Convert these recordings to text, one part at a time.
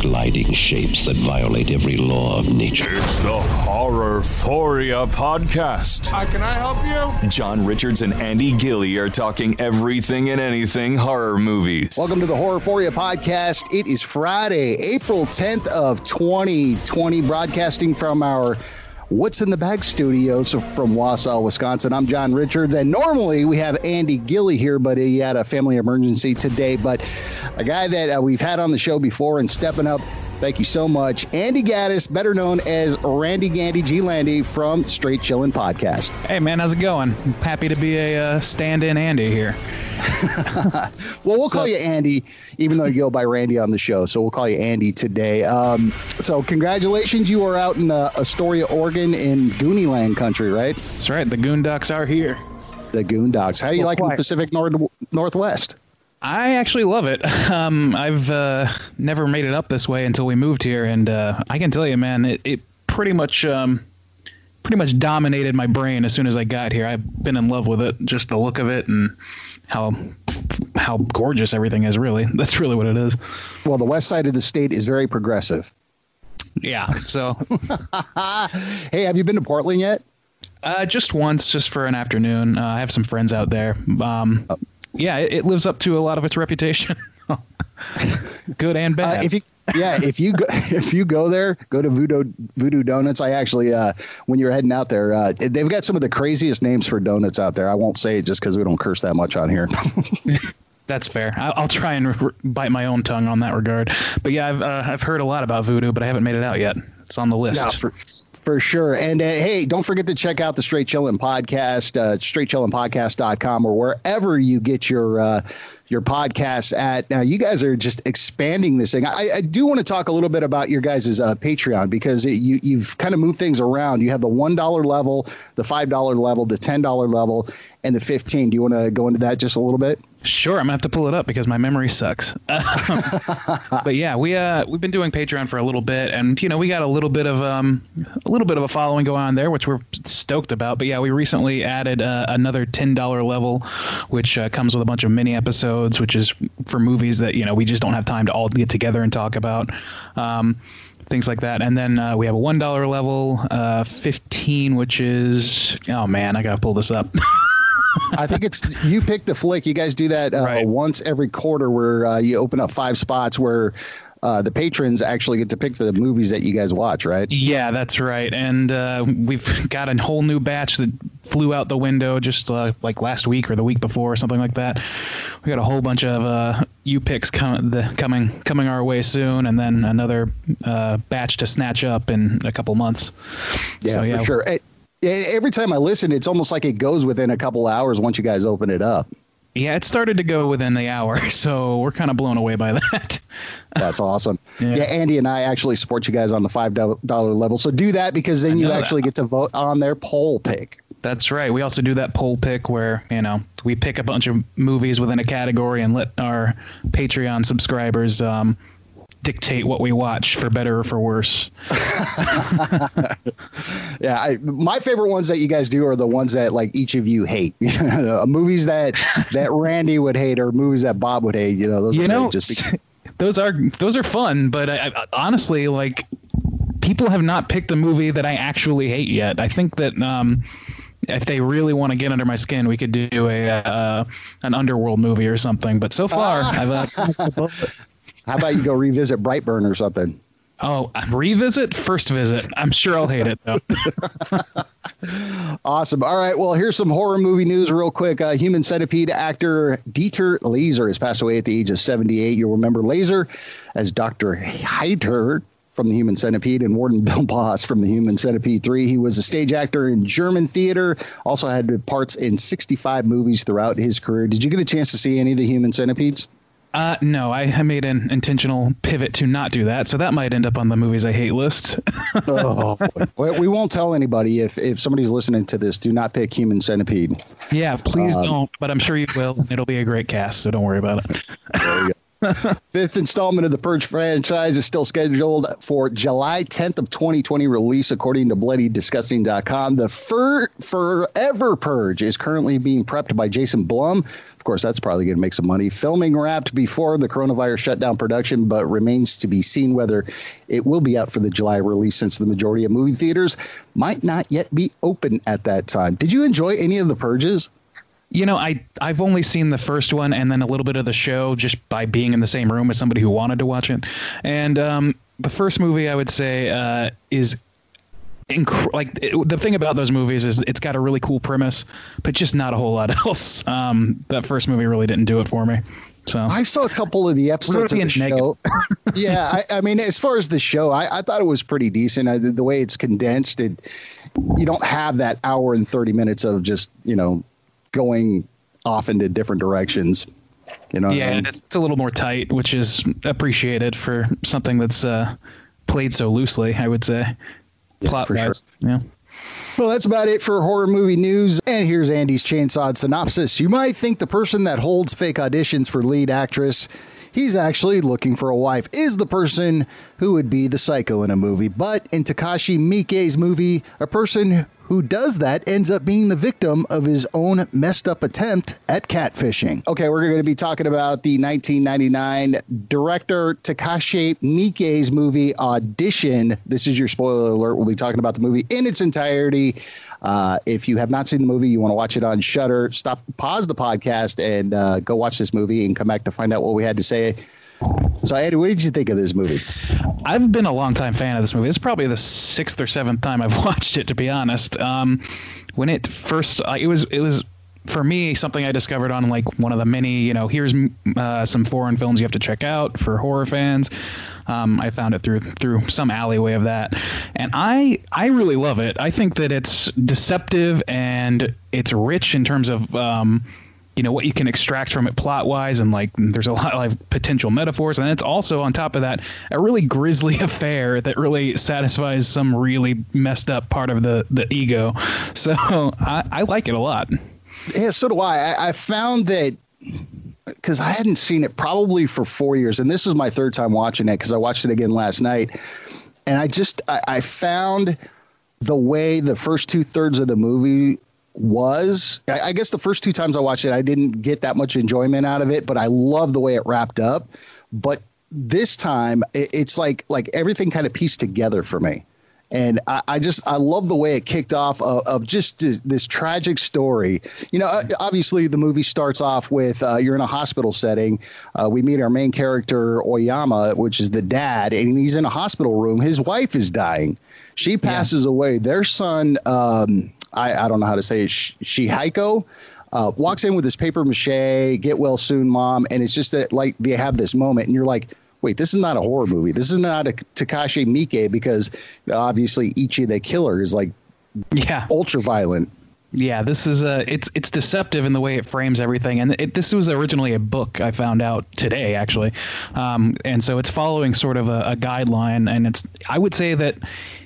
gliding shapes that violate every law of nature. It's the Horror Foria podcast. Hi, can I help you? John Richards and Andy Gilly are talking everything and anything horror movies. Welcome to the Horror Foria podcast. It is Friday, April 10th of 2020, broadcasting from our What's in the Bag Studios from Wausau, Wisconsin. I'm John Richards, and normally we have Andy Gilly here, but he had a family emergency today. But a guy that uh, we've had on the show before and stepping up. Thank you so much. Andy Gaddis, better known as Randy Gandy G. Landy from Straight Chillin' Podcast. Hey, man, how's it going? I'm happy to be a uh, stand in Andy here. well, we'll so, call you Andy, even though you go by Randy on the show. So we'll call you Andy today. Um, so congratulations, you are out in uh, Astoria, Oregon, in Goonyland country, right? That's right. The Goondocks are here. The Goondocks. How do you well, like the Pacific Nord- Northwest? I actually love it. Um, I've uh, never made it up this way until we moved here, and uh, I can tell you, man, it, it pretty much um, pretty much dominated my brain as soon as I got here. I've been in love with it, just the look of it and how how gorgeous everything is. Really, that's really what it is. Well, the west side of the state is very progressive. Yeah. So, hey, have you been to Portland yet? Uh, just once, just for an afternoon. Uh, I have some friends out there. Um, oh. Yeah, it, it, lives up to a lot of its reputation, good and uh, bad. Uh, if you yeah, if you go if you go there, go to Voodoo Voodoo Donuts. I actually, uh, when you're heading out there, uh, they've got some of the craziest names for donuts out there. I won't say it just because we don't curse that much on here. That's fair. I'll, try and re- bite my own tongue on that regard. But yeah, I've uh, I've heard a lot about Voodoo, but I haven't made it out yet. It's on the list. No, for, for sure. And uh, hey, don't forget to check out the Straight Chillin' podcast, uh, straightchillinpodcast.com or wherever you get your uh, your podcasts at. Now, you guys are just expanding this thing. I, I do want to talk a little bit about your guys' uh, Patreon because it, you, you've kind of moved things around. You have the $1 level, the $5 level, the $10 level, and the 15 Do you want to go into that just a little bit? Sure, I'm gonna have to pull it up because my memory sucks. but yeah, we uh we've been doing Patreon for a little bit, and you know we got a little bit of um a little bit of a following going on there, which we're stoked about. But yeah, we recently added uh, another ten dollar level, which uh, comes with a bunch of mini episodes, which is for movies that you know we just don't have time to all get together and talk about. Um, things like that. And then uh, we have a one dollar level, uh, fifteen, which is oh man, I gotta pull this up. I think it's you pick the flick. You guys do that uh, right. once every quarter, where uh, you open up five spots where uh, the patrons actually get to pick the movies that you guys watch, right? Yeah, that's right. And uh, we've got a whole new batch that flew out the window just uh, like last week or the week before, or something like that. We got a whole bunch of uh, U picks com- the, coming coming our way soon, and then another uh, batch to snatch up in a couple months. Yeah, so, yeah. for sure. Every time I listen, it's almost like it goes within a couple hours once you guys open it up. Yeah, it started to go within the hour, so we're kind of blown away by that. That's awesome. yeah. yeah. Andy and I actually support you guys on the five dollar level, so do that because then you actually that. get to vote on their poll pick. That's right. We also do that poll pick where you know we pick a bunch of movies within a category and let our Patreon subscribers um, dictate what we watch for better or for worse. yeah, I, my favorite ones that you guys do are the ones that like each of you hate. movies that that Randy would hate or movies that Bob would hate. You know, those you know just those are those are fun. But I, I, honestly, like people have not picked a movie that I actually hate yet. I think that. Um, if they really want to get under my skin, we could do a uh, an underworld movie or something. But so far, I've uh, How about you go revisit Brightburn or something? Oh, revisit first visit. I'm sure I'll hate it though. awesome. All right. Well, here's some horror movie news real quick. Uh, Human Centipede actor Dieter Laser has passed away at the age of 78. You'll remember Laser as Dr. Heiter from the Human Centipede and Warden Bill Boss from the Human Centipede 3. He was a stage actor in German theater, also had parts in 65 movies throughout his career. Did you get a chance to see any of the Human Centipedes? Uh, no, I, I made an intentional pivot to not do that, so that might end up on the movies I hate list. oh, we won't tell anybody if if somebody's listening to this. Do not pick Human Centipede. Yeah, please um, don't. But I'm sure you will. It'll be a great cast, so don't worry about it. Fifth installment of the Purge franchise is still scheduled for July 10th of 2020 release, according to BloodyDisgusting.com. The Fur Forever Purge is currently being prepped by Jason Blum. Of course, that's probably going to make some money. Filming wrapped before the coronavirus shutdown production, but remains to be seen whether it will be out for the July release since the majority of movie theaters might not yet be open at that time. Did you enjoy any of the purges? You know, I I've only seen the first one and then a little bit of the show just by being in the same room as somebody who wanted to watch it. And um, the first movie I would say uh, is inc- like it, the thing about those movies is it's got a really cool premise, but just not a whole lot else. Um, that first movie really didn't do it for me. So I saw a couple of the episodes of the show. yeah, I, I, mean, as far as the show, I, I thought it was pretty decent. I, the way it's condensed, it you don't have that hour and thirty minutes of just you know going off into different directions. You know, yeah, it's, it's, a little more tight, which is appreciated for something that's uh, played so loosely. I would say, yeah, plot wise. sure. Yeah. Well, that's about it for horror movie news. And here's Andy's chainsaw synopsis. You might think the person that holds fake auditions for lead actress he's actually looking for a wife, is the person who would be the psycho in a movie. But in Takashi Miike's movie, a person who does that ends up being the victim of his own messed up attempt at catfishing. Okay, we're going to be talking about the 1999 director Takashi Miike's movie Audition. This is your spoiler alert. We'll be talking about the movie in its entirety. Uh, if you have not seen the movie, you want to watch it on Shudder. stop, pause the podcast, and uh, go watch this movie and come back to find out what we had to say so, Eddie, what did you think of this movie? I've been a long time fan of this movie. It's probably the sixth or seventh time I've watched it, to be honest. Um, when it first, uh, it was it was for me something I discovered on like one of the many, you know, here's uh, some foreign films you have to check out for horror fans. Um, I found it through through some alleyway of that, and I I really love it. I think that it's deceptive and it's rich in terms of. Um, you know what you can extract from it plot wise and like there's a lot of potential metaphors. And it's also on top of that a really grisly affair that really satisfies some really messed up part of the the ego. So i, I like it a lot. Yeah so do i. I, I found that because i hadn't seen it probably for four years and this is my third time watching it because i watched it again last night. And i just I, I found the way the first two thirds of the movie was. I, I, guess the first two times I watched it, I didn't get that much enjoyment out of it, but I love the way it wrapped up. But this time, it, it's like like everything kind of pieced together for me. And I, I, just I love the way it kicked off of, of just this, this, tragic story. You know, uh, obviously the movie starts off with uh, you're in a hospital setting. Uh, we meet our main character Oyama, which is the dad, and he's in a hospital room. His wife is dying. She passes yeah. away. Their son. Um, I, I don't know how to say it, Shihiko, uh, walks in with this paper mache, get well soon, mom. And it's just that, like, they have this moment, and you're like, wait, this is not a horror movie. This is not a Takashi Miike because obviously Ichi the killer is like yeah ultra violent. Yeah, this is a it's it's deceptive in the way it frames everything, and it, this was originally a book I found out today actually, um, and so it's following sort of a, a guideline, and it's I would say that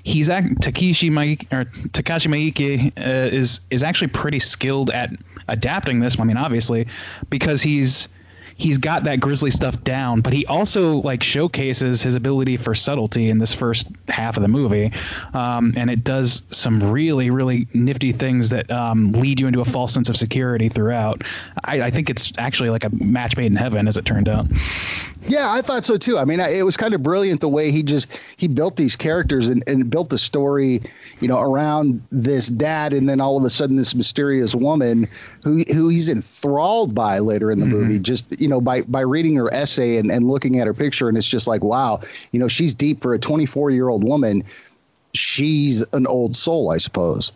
he's act, Takeshi Maike, or Takashi Miike uh, is is actually pretty skilled at adapting this. I mean, obviously, because he's he's got that grisly stuff down, but he also like showcases his ability for subtlety in this first half of the movie, um, and it does some really really nifty things that um, lead you into a false sense of security throughout. I, I, think it's actually like a match made in heaven, as it turned out. Yeah, I thought so too. I mean, it was kind of brilliant the way he just he built these characters and, and built the story, you know, around this dad, and then all of a sudden this mysterious woman who who he's enthralled by later in the mm-hmm. movie. Just you know, by by reading her essay and, and looking at her picture, and it's just like, wow, you know, she's deep for a 24 year old woman. She's an old soul, I suppose.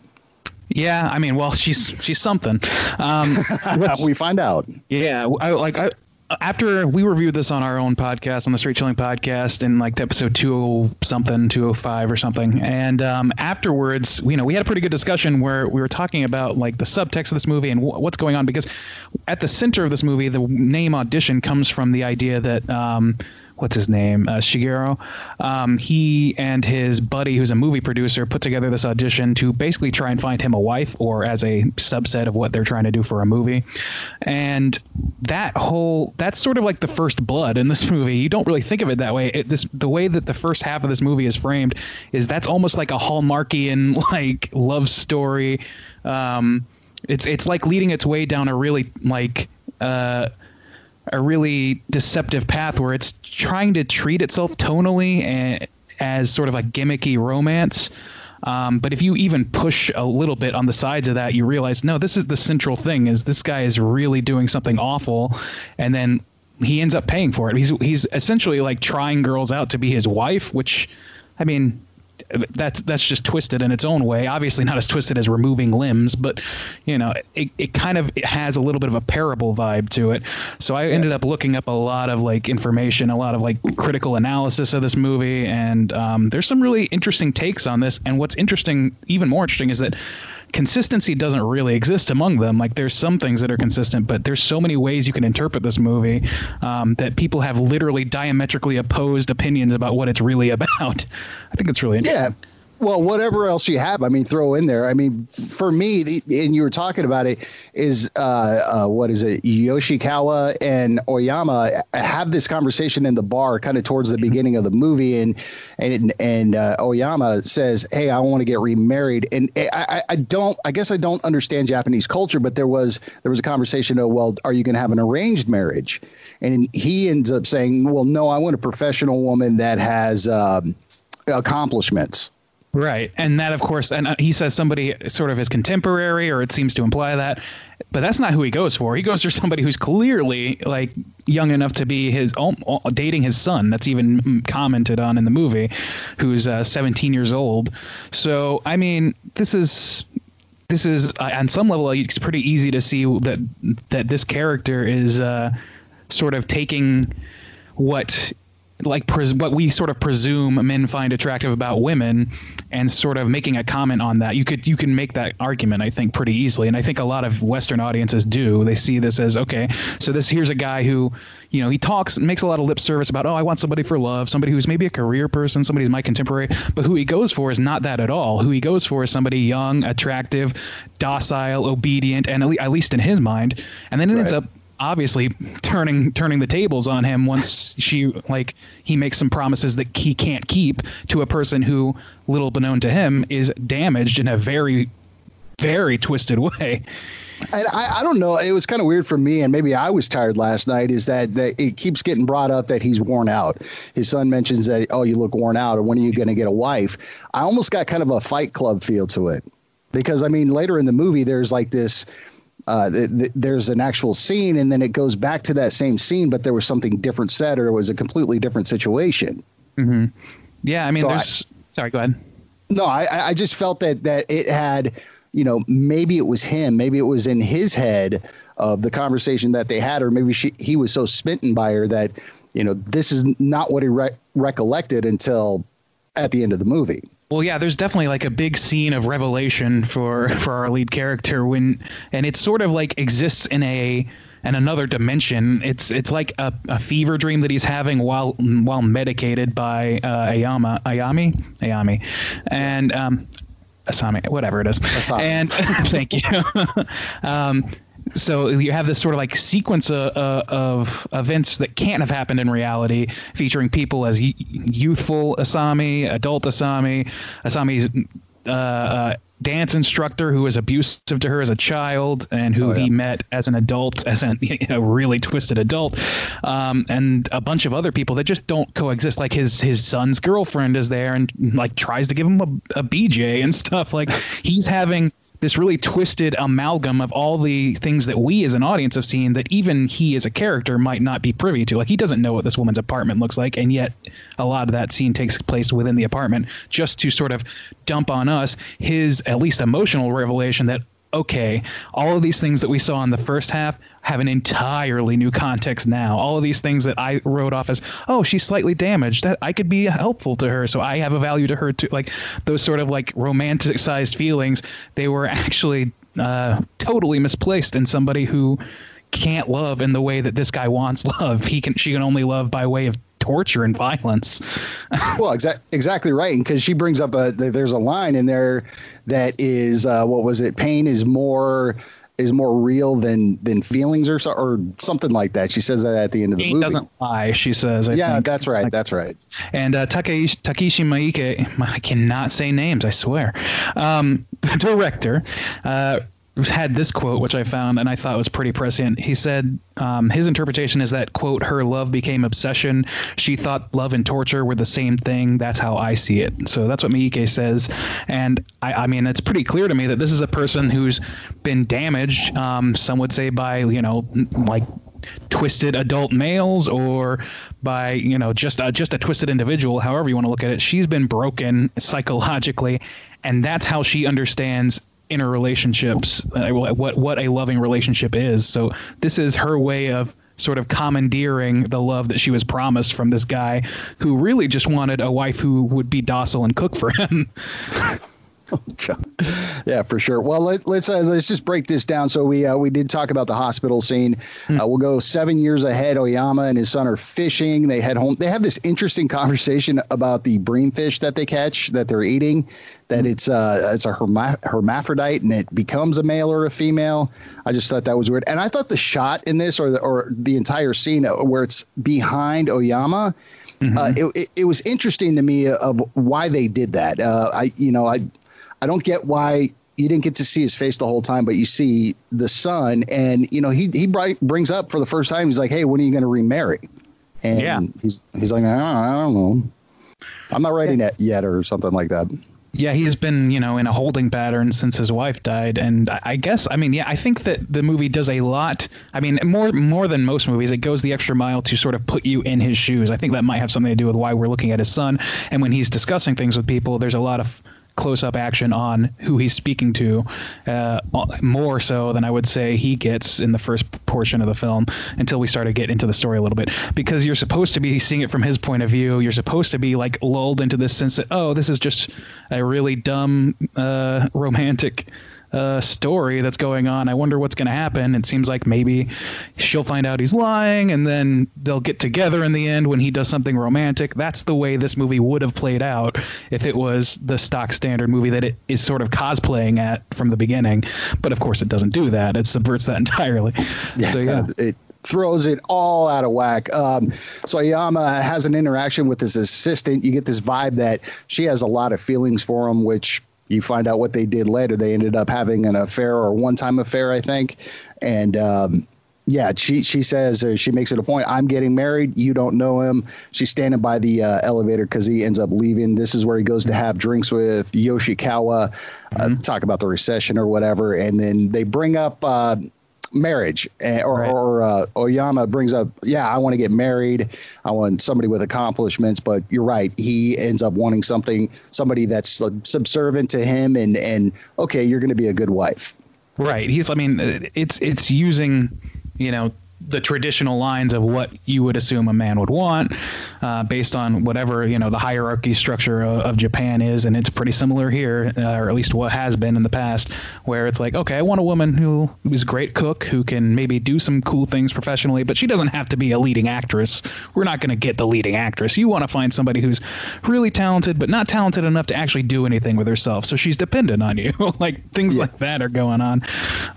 Yeah, I mean, well, she's she's something. Um, we find out. Yeah, I, like I, after we reviewed this on our own podcast on the Straight Chilling podcast in like episode 20 something 205 or something and um, afterwards you know we had a pretty good discussion where we were talking about like the subtext of this movie and w- what's going on because at the center of this movie the name audition comes from the idea that um, what's his name, uh, Shigeru. Um, he and his buddy, who's a movie producer, put together this audition to basically try and find him a wife, or as a subset of what they're trying to do for a movie. And that whole that's sort of like the first blood in this movie. You don't really think of it that way. It, this the way that the first half of this movie is framed is that's almost like a Hallmarkian like love story. Um, it's it's like leading its way down a really like. Uh, a really deceptive path where it's trying to treat itself tonally and, as sort of a gimmicky romance. Um, but if you even push a little bit on the sides of that, you realize no, this is the central thing: is this guy is really doing something awful, and then he ends up paying for it. He's he's essentially like trying girls out to be his wife, which, I mean, that's that's just twisted in its own way. Obviously, not as twisted as removing limbs, but you know, it, it kind of it has a little bit of a parable vibe to it. So I ended up looking up a lot of like information, a lot of like critical analysis of this movie, and um, there's some really interesting takes on this. And what's interesting, even more interesting, is that consistency doesn't really exist among them. Like there's some things that are consistent, but there's so many ways you can interpret this movie um, that people have literally diametrically opposed opinions about what it's really about. I think it's really interesting. yeah. Well, whatever else you have, I mean, throw in there. I mean, for me, and you were talking about it, is uh, uh, what is it? Yoshikawa and Oyama have this conversation in the bar, kind of towards the mm-hmm. beginning of the movie, and and and uh, Oyama says, "Hey, I want to get remarried," and I, I don't, I guess I don't understand Japanese culture, but there was there was a conversation of, well, are you going to have an arranged marriage? And he ends up saying, well, no, I want a professional woman that has um, accomplishments. Right. And that, of course, and uh, he says somebody sort of his contemporary, or it seems to imply that. But that's not who he goes for. He goes for somebody who's clearly like young enough to be his dating his son. That's even commented on in the movie, who's uh, 17 years old. So, I mean, this is this is uh, on some level it's pretty easy to see that that this character is uh, sort of taking what like pres- what we sort of presume men find attractive about women and sort of making a comment on that. You could you can make that argument i think pretty easily. And i think a lot of western audiences do. They see this as okay so this here's a guy who you know he talks makes a lot of lip service about oh i want somebody for love somebody who's maybe a career person somebody who's my contemporary. But who he goes for is not that at all. Who he goes for is somebody young attractive docile obedient and at least in his mind. And then it right. ends up obviously turning turning the tables on him once she like he makes some promises that he can't keep to a person who little known to him is damaged in a very very twisted way and I, I don't know. It was kind of weird for me, and maybe I was tired last night. Is that, that it keeps getting brought up that he's worn out? His son mentions that, oh, you look worn out, or when are you going to get a wife? I almost got kind of a Fight Club feel to it, because I mean, later in the movie, there's like this uh, th- th- there's an actual scene and then it goes back to that same scene, but there was something different said or it was a completely different situation. Mm-hmm. Yeah, I mean, so there's. I, sorry, go ahead. No, I, I just felt that that it had, you know, maybe it was him, maybe it was in his head of the conversation that they had, or maybe she he was so smitten by her that, you know, this is not what he re- recollected until at the end of the movie. Well, yeah, there's definitely like a big scene of revelation for for our lead character when, and it sort of like exists in a in another dimension. It's it's like a, a fever dream that he's having while while medicated by uh, Ayama Ayami Ayami, and um, Asami, whatever it is. Asami. And thank you. um, so you have this sort of like sequence of, uh, of events that can't have happened in reality, featuring people as youthful Asami, adult Asami, Asami's uh, uh, dance instructor who was abusive to her as a child and who oh, yeah. he met as an adult, as an, a really twisted adult, um, and a bunch of other people that just don't coexist. Like his his son's girlfriend is there and like tries to give him a, a BJ and stuff. Like he's having this really twisted amalgam of all the things that we as an audience have seen that even he as a character might not be privy to. Like he doesn't know what this woman's apartment looks like, and yet a lot of that scene takes place within the apartment just to sort of dump on us his at least emotional revelation that okay, all of these things that we saw in the first half have an entirely new context now. All of these things that I wrote off as, oh, she's slightly damaged, that I could be helpful to her, so I have a value to her too. Like those sort of like romanticized feelings, they were actually uh, totally misplaced in somebody who can't love in the way that this guy wants love. He can, she can only love by way of torture and violence. well, exa- exactly right. Because she brings up a, there's a line in there that is, uh, what was it? Pain is more is more real than than feelings or so, or something like that. She says that at the end of the He movie. doesn't lie. She says. I yeah, think. that's right. Like- that's right. And uh, Takeshi, Takeshi Miike, I cannot say names, I swear. Um, the director uh, had this quote, which I found and I thought was pretty prescient. He said um, his interpretation is that, quote, her love became obsession. She thought love and torture were the same thing. That's how I see it. So that's what Miike says. And I, I mean, it's pretty clear to me that this is a person who's been damaged, um, some would say, by, you know, like twisted adult males or by you know just a, just a twisted individual however you want to look at it she's been broken psychologically and that's how she understands interrelationships uh, what what a loving relationship is. So this is her way of sort of commandeering the love that she was promised from this guy who really just wanted a wife who would be docile and cook for him yeah, for sure. Well, let, let's uh, let's just break this down. So we uh, we did talk about the hospital scene. Uh, we'll go seven years ahead. Oyama and his son are fishing. They head home. They have this interesting conversation about the breamfish that they catch that they're eating. That it's uh it's a herma- hermaphrodite and it becomes a male or a female. I just thought that was weird. And I thought the shot in this or the or the entire scene where it's behind Oyama. Uh, it, it, it was interesting to me of why they did that. Uh, I, you know, I, I don't get why you didn't get to see his face the whole time, but you see the son, and you know, he he bri- brings up for the first time. He's like, "Hey, when are you going to remarry?" And Yeah. he's he's like, I don't, I don't know, I'm not ready yet, yet, or something like that. Yeah, he's been, you know, in a holding pattern since his wife died, and I- I guess, I mean, yeah, I think that the movie does a lot. I mean, more more than most movies, it goes the extra mile to sort of put you in his shoes. I think that might have something to do with why we're looking at his son, and when he's discussing things with people, there's a lot of close-up action on who he's speaking to, uh, more so than I would say he gets in the first portion of the film until we start to get into the story a little bit. Because you're supposed to be seeing it from his point of view. You're supposed to be like lulled into this sense that oh, this is just a really dumb uh, romantic uh, story that's going on. I wonder what's going to happen. It seems like maybe she'll find out he's lying, and then they'll get together in the end when he does something romantic. That's the way this movie would have played out if it was the stock standard movie that it is sort of cosplaying at from the beginning. But of course, it doesn't do that. It subverts that entirely. so yeah. it throws it all out of whack. Um, so Ayama has an interaction with his assistant. You get this vibe that she has a lot of feelings for him, which you find out what they did later. They ended up having an affair or one time affair, I think. And, um, yeah, she she says or she makes it a point. I'm getting married. You don't know him. She's standing by the uh, elevator because he ends up leaving. This is where he goes to have drinks with Yoshikawa, uh, talk about the recession or whatever, and then they bring up uh, marriage, eh, or, Right. or uh, Oyama brings up, yeah, I want to get married. I want somebody with accomplishments. But you're right. He ends up wanting something, somebody that's subservient to him, and and okay, you're going to be a good wife. Right. He's. I mean, it's it's using, you know, the traditional lines of what you would assume a man would want, uh, based on whatever you know the hierarchy structure of, of Japan is, and it's pretty similar here, uh, or at least what has been in the past, where it's like, okay, I want a woman who is a great cook, who can maybe do some cool things professionally, but she doesn't have to be a leading actress. We're not going to get the leading actress. You want to find somebody who's really talented, but not talented enough to actually do anything with herself, so she's dependent on you. like things Yeah. like that are going on,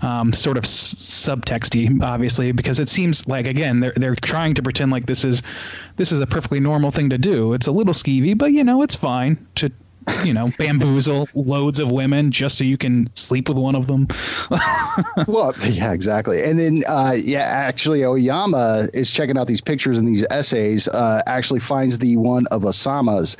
um, sort of s- subtexty, obviously, because it seems like again they're they're trying to pretend like this is this is a perfectly normal thing to do. It's a little skeevy, but you know it's fine to you know bamboozle loads of women just so you can sleep with one of them. well, yeah, exactly. And then, uh, yeah, actually, Oyama is checking out these pictures and these essays. Uh, actually, finds the one of Osama's.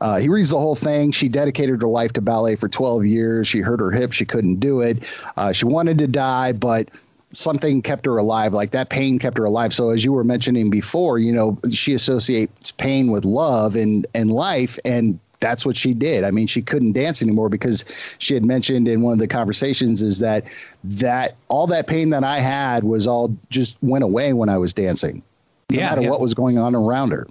Uh, he reads the whole thing. She dedicated her life to ballet for 12 years. She hurt her hip. She couldn't do it. Uh, she wanted to die, but something kept her alive. Like that pain kept her alive. So, as you were mentioning before, you know, she associates pain with love and and life, and that's what she did. I mean, she couldn't dance anymore because she had mentioned in one of the conversations is that that all that pain that I had was all just went away when I was dancing. No Yeah, matter yeah. what was going on around her.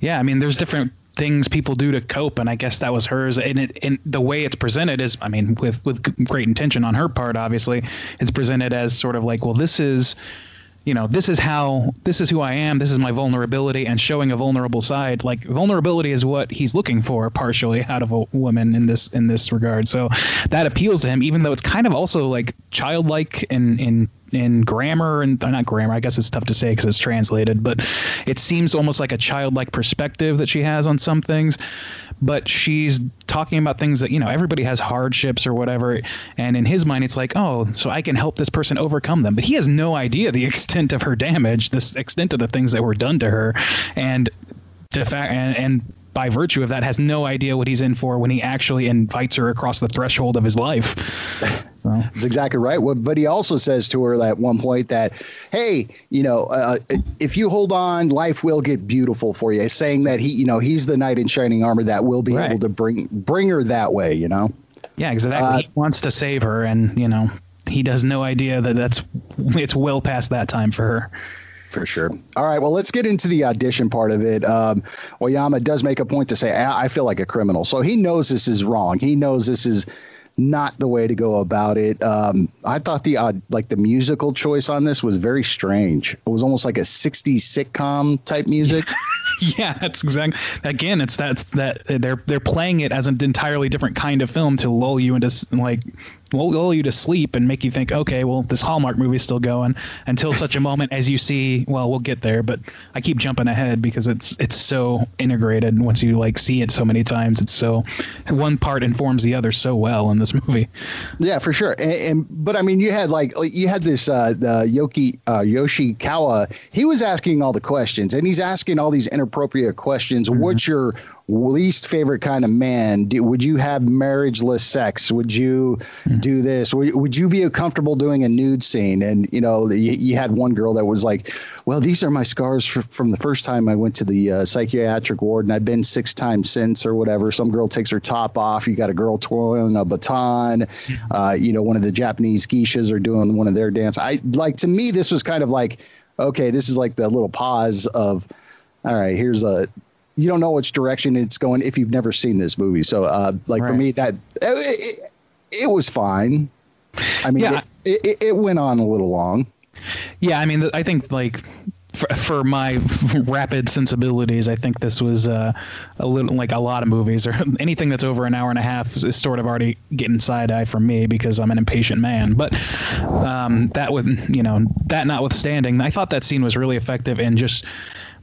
Yeah, I mean, there's different things people do to cope, and I guess that was hers. And it, and the way it's presented is, I mean, with with great intention on her part, obviously, it's presented as sort of like, well, this is you know this is how this is who i am this is my vulnerability and showing a vulnerable side like vulnerability is what he's looking for partially out of a woman in this in this regard so that appeals to him even though it's kind of also like childlike in in in grammar and uh, not grammar i guess it's tough to say because it's translated but it seems almost like a childlike perspective that she has on some things. But she's talking about things that you know everybody has hardships or whatever and in his mind it's like oh so i can help this person overcome them. But he has no idea the extent of her damage this extent of the things that were done to her. And fact and, and by virtue of that has no idea what he's in for when he actually invites her across the threshold of his life so. That's exactly right. But he also says to her at one point that, hey, you know, uh, if you hold on, life will get beautiful for you. Saying that he, you know, he's the knight in shining armor that will be right. able to bring bring her that way. You know. Yeah, exactly. Uh, he wants to save her, and you know, he does no idea that that's it's well past that time for her. For sure. All right. Well, let's get into the audition part of it. Um, Oyama does make a point to say, I, I feel like a criminal. So he knows this is wrong. He knows this is not the way to go about it. Um, I thought the uh, like the musical choice on this was very strange. It was almost like a '60s sitcom type music. yeah, that's exactly. Again, it's that that they're they're playing it as an entirely different kind of film to lull you into like lull you to sleep and make you think, okay, well, this Hallmark movie's still going until such a moment as you see. Well, we'll get there, but I keep jumping ahead because it's it's so integrated. Once you like see it so many times, it's so one part informs the other so well in this movie. Yeah, for sure. And, and but I mean, you had like you had this uh, the Yoki uh, Yoshikawa. He was asking all the questions, and he's asking all these inappropriate questions. Mm-hmm. What's your least favorite kind of man? Do, would you have marriageless sex? Would you mm-hmm. do this? Would, would you be comfortable doing a nude scene? And you know, you, you, had one girl that was like, "Well, these are my scars for, from the first time I went to the uh, psychiatric ward, and I've been six times since, or whatever." Some girl takes her top off. You got a girl twirling a baton. Mm-hmm. Uh, you know, one of the Japanese geishas are doing one of their dance. I like to me, this was kind of like, okay, this is like the little pause of all right, here's a you don't know which direction it's going if you've never seen this movie. So, uh, like right. for me, that it, it, it, was fine. I mean, yeah. it, it, it went on a little long. Yeah, I mean, I think like for, for, my rapid sensibilities, I think this was uh, a little like a lot of movies or anything that's over an hour and a half is sort of already getting side eye from me because I'm an impatient man. But um, that with you know that notwithstanding, I thought that scene was really effective and just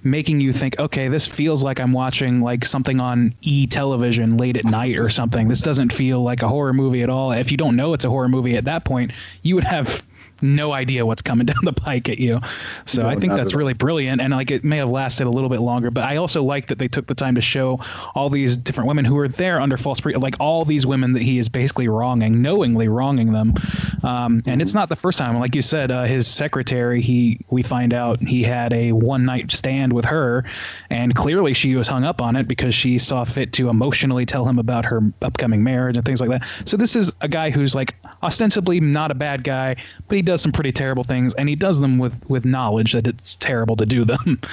making you think, okay, this feels like I'm watching like something on e television late at night or something. This doesn't feel like a horror movie at all. If you don't know it's a horror movie at that point, you would have no idea what's coming down the pike at you. So no, I think that's really brilliant. And like it may have lasted a little bit longer, but I also like that they took the time to show all these different women who are there under false pre like all these women that he is basically wronging, knowingly wronging them. Um, and it's not the first time. Like you said, uh, his secretary, he we find out he had a one night stand with her, and clearly she was hung up on it because she saw fit to emotionally tell him about her upcoming marriage and things like that. So this is a guy who's like ostensibly not a bad guy, but he does some pretty terrible things, and he does them with with knowledge that it's terrible to do them.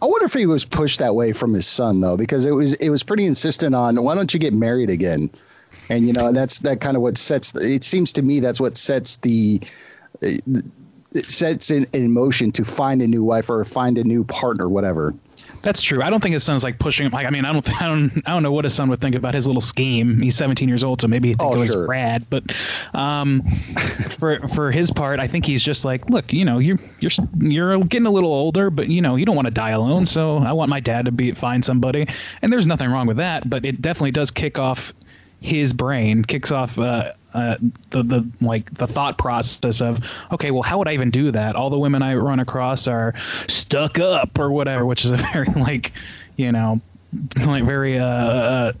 I wonder if he was pushed that way from his son though, because it was it was pretty insistent on why don't you get married again, and you know that's that kind of what sets. It seems to me that's what sets the. It sets in, in motion to find a new wife or find a new partner, whatever. That's true. I don't think his son's like pushing him. Like, I mean, I don't, I don't, I don't know what his son would think about his little scheme. He's 17 years old, so maybe he think oh, it was sure. rad. But um, for for his part, I think he's just like, look, you know, you're you're you're getting a little older, but you know, you don't want to die alone. So I want my dad to be find somebody, and there's nothing wrong with that. But it definitely does kick off his brain, kicks off uh, uh, the the like the thought process of okay, well, how would I even do that? All the women I run across are stuck up or whatever, which is a very like you know like very uh, uh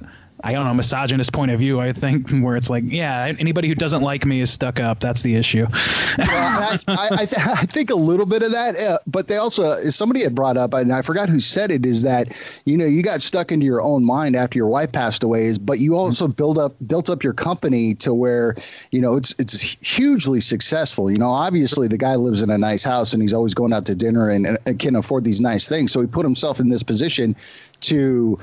I don't know, misogynist point of view, I think, where it's like, yeah, anybody who doesn't like me is stuck up. That's the issue. well, I, I, I, th- I, think a little bit of that, uh, but they also, somebody had brought up, and I forgot who said it, is that, you know, you got stuck into your own mind after your wife passed away, is, but you also mm-hmm. build up, built up your company to where, you know, it's, it's hugely successful. You know, obviously the guy lives in a nice house and he's always going out to dinner and, and can afford these nice things. So he put himself in this position to,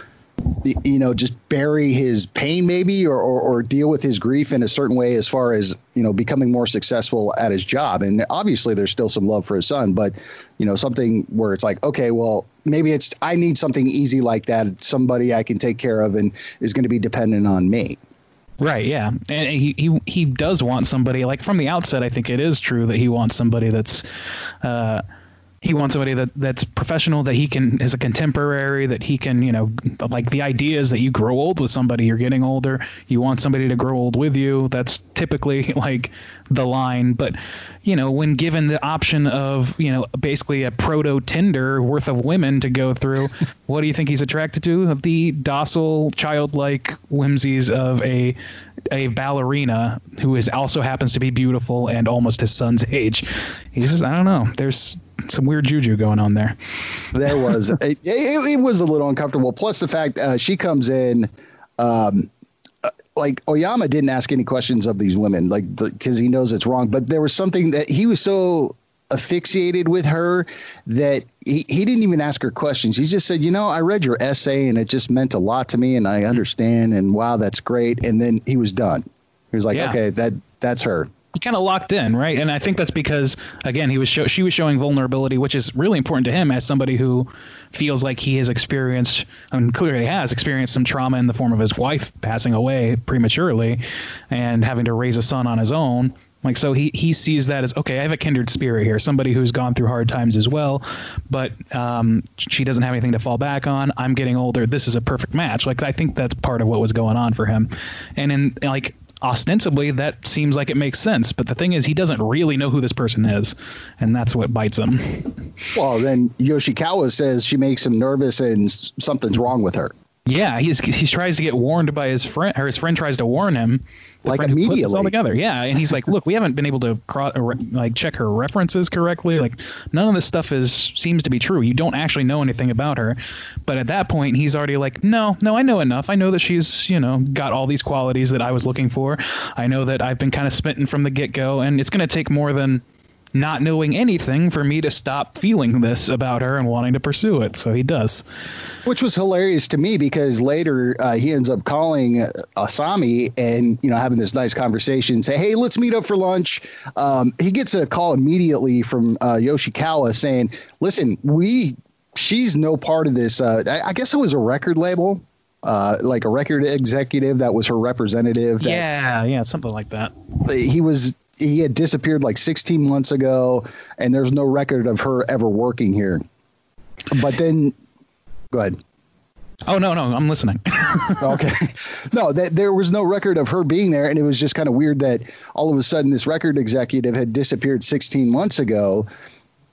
you know just bury his pain maybe or, or, or deal with his grief in a certain way as far as you know becoming more successful at his job. And obviously there's still some love for his son but you know something where it's like okay well maybe it's i need something easy like that. Somebody i can take care of and is going to be dependent on me. Right, yeah, and he, he he does want somebody like from the outset. I think it is true that he wants somebody that's uh, he wants somebody that that's professional that he can is a contemporary that he can you know like the idea is that you grow old with somebody you're getting older you want somebody to grow old with you that's typically like the line. But you know when given the option of you know basically a proto tinder worth of women to go through what do you think he's attracted to? The docile childlike whimsies of a a ballerina who is also happens to be beautiful and almost his son's age. He says, i don't know. There's some weird juju going on there. There was. it, it, it, was a little uncomfortable. Plus the fact uh, she comes in. Um, uh, like Oyama didn't ask any questions of these women, like because he knows it's wrong. But there was something that he was so asphyxiated with her that he, he didn't even ask her questions. He just said, You know, I read your essay and it just meant a lot to me and I understand and wow, that's great. And then he was done. He was like, yeah. Okay, that that's her he kind of locked in, right? And I think that's because again, he was show, she was showing vulnerability, which is really important to him as somebody who feels like he has experienced, I mean, clearly has experienced some trauma in the form of his wife passing away prematurely, and having to raise a son on his own. Like so, he he sees that as okay. I have a kindred spirit here, somebody who's gone through hard times as well, but um, she doesn't have anything to fall back on. I'm getting older. This is a perfect match. Like I think that's part of what was going on for him, and in like ostensibly that seems like it makes sense but the thing is he doesn't really know who this person is and that's what bites him. Well then yoshikawa says she makes him nervous and something's wrong with her. Yeah he's he tries to get warned by his friend or his friend tries to warn him like immediately all together. Yeah, and he's like, "Look, we haven't been able to cross, uh, like check her references correctly. Like none of this stuff is seems to be true. You don't actually know anything about her." But at that point, he's already like, "No, no, I know enough. I know that she's you know got all these qualities that I was looking for. I know that I've been kind of smitten from the get go, and it's going to take more than." Not knowing anything for me to stop feeling this about her and wanting to pursue it. So he does. Which was hilarious to me because later uh, he ends up calling Asami and, you know, having this nice conversation, say, hey, let's meet up for lunch. Um, he gets a call immediately from uh, Yoshikawa saying, listen, we, she's no part of this. Uh, I, I guess it was a record label. Uh, like a record executive that was her representative. That, yeah, yeah, something like that. He was he had disappeared like 16 months ago, and there's no record of her ever working here. But then, go ahead. Oh no, no, I'm listening. okay, no, that there was no record of her being there, and it was just kind of weird that all of a sudden this record executive had disappeared 16 months ago,